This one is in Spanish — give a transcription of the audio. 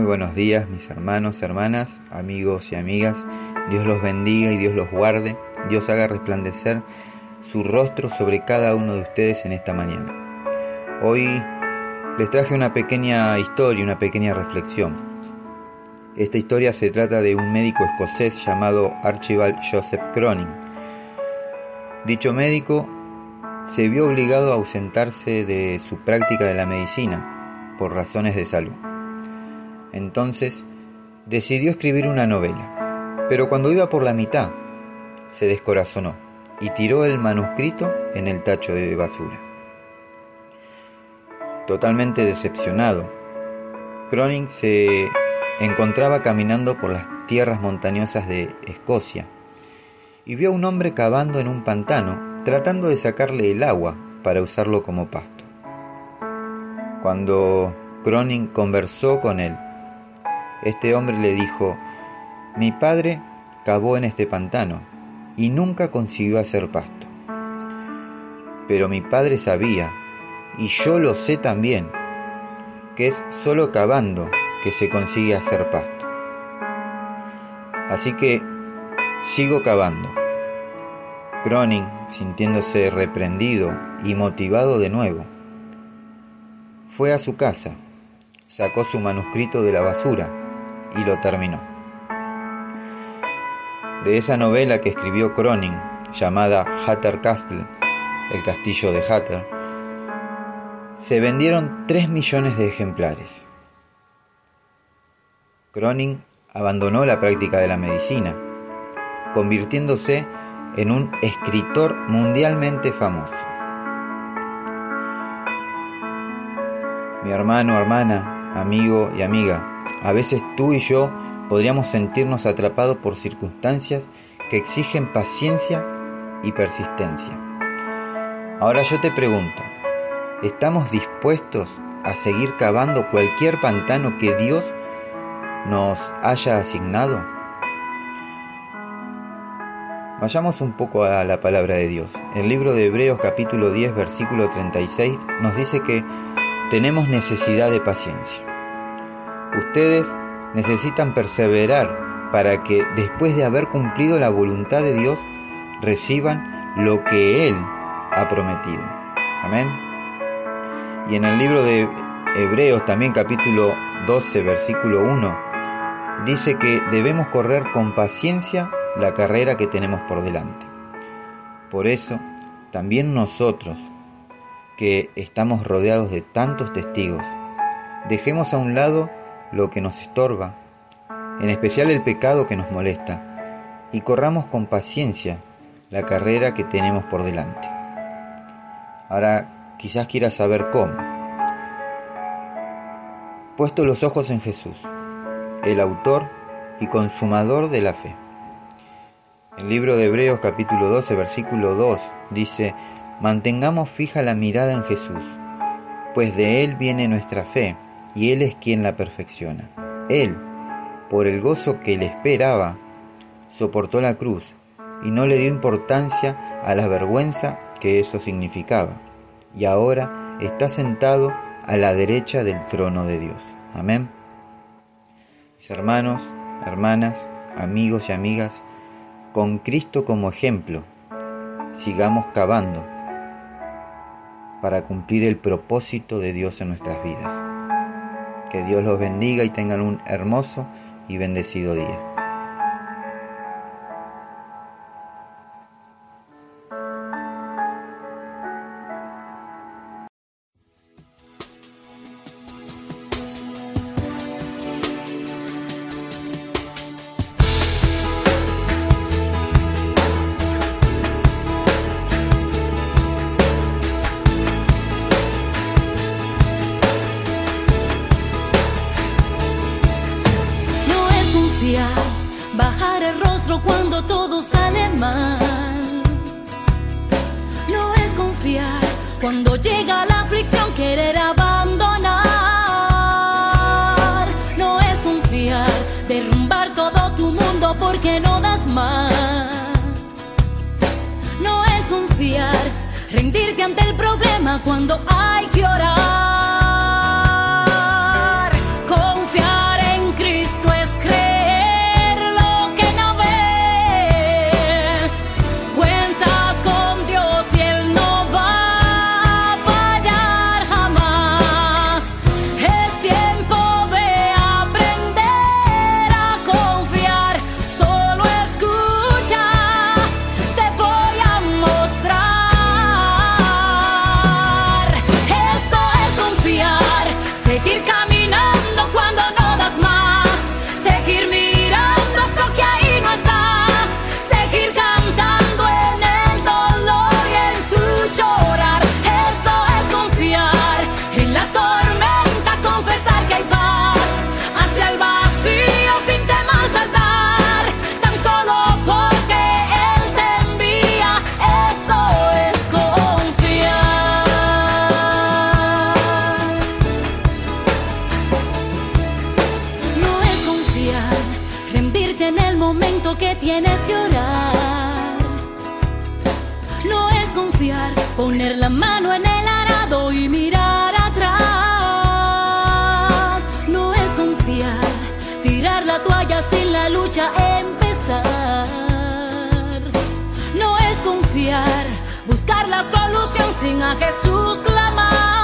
Muy buenos días mis hermanos, hermanas, amigos y amigas. Dios los bendiga y Dios los guarde. Dios haga resplandecer su rostro sobre cada uno de ustedes en esta mañana. Hoy les traje una pequeña historia, una pequeña reflexión. Esta historia se trata de un médico escocés llamado Archibald Joseph Cronin. Dicho médico se vio obligado a ausentarse de su práctica de la medicina por razones de salud. Entonces decidió escribir una novela, pero cuando iba por la mitad se descorazonó y tiró el manuscrito en el tacho de basura. Totalmente decepcionado, Cronin se encontraba caminando por las tierras montañosas de Escocia y vio a un hombre cavando en un pantano tratando de sacarle el agua para usarlo como pasto. Cuando Cronin conversó con él, este hombre le dijo, mi padre cavó en este pantano y nunca consiguió hacer pasto. Pero mi padre sabía, y yo lo sé también, que es solo cavando que se consigue hacer pasto. Así que sigo cavando. Cronin, sintiéndose reprendido y motivado de nuevo, fue a su casa, sacó su manuscrito de la basura y lo terminó. De esa novela que escribió Cronin, llamada Hatter Castle, el castillo de Hatter, se vendieron 3 millones de ejemplares. Cronin abandonó la práctica de la medicina, convirtiéndose en un escritor mundialmente famoso. Mi hermano, hermana, amigo y amiga, a veces tú y yo podríamos sentirnos atrapados por circunstancias que exigen paciencia y persistencia. Ahora yo te pregunto, ¿estamos dispuestos a seguir cavando cualquier pantano que Dios nos haya asignado? Vayamos un poco a la palabra de Dios. El libro de Hebreos capítulo 10 versículo 36 nos dice que tenemos necesidad de paciencia. Ustedes necesitan perseverar para que después de haber cumplido la voluntad de Dios reciban lo que Él ha prometido. Amén. Y en el libro de Hebreos también capítulo 12 versículo 1 dice que debemos correr con paciencia la carrera que tenemos por delante. Por eso, también nosotros, que estamos rodeados de tantos testigos, dejemos a un lado lo que nos estorba, en especial el pecado que nos molesta, y corramos con paciencia la carrera que tenemos por delante. Ahora quizás quieras saber cómo. Puesto los ojos en Jesús, el autor y consumador de la fe. El libro de Hebreos capítulo 12 versículo 2 dice, mantengamos fija la mirada en Jesús, pues de Él viene nuestra fe y Él es quien la perfecciona. Él, por el gozo que le esperaba, soportó la cruz y no le dio importancia a la vergüenza que eso significaba, y ahora está sentado a la derecha del trono de Dios. Amén. Mis hermanos, hermanas, amigos y amigas, con Cristo como ejemplo, sigamos cavando para cumplir el propósito de Dios en nuestras vidas. Que Dios los bendiga y tengan un hermoso y bendecido día. Todo sale mal. No es confiar cuando llega la aflicción, querer abandonar. No es confiar, derrumbar todo tu mundo porque no das más. No es confiar, rendirte ante el problema cuando hay que orar. Poner la mano en el arado y mirar atrás. No es confiar, tirar la toalla sin la lucha empezar. No es confiar, buscar la solución sin a Jesús clamar.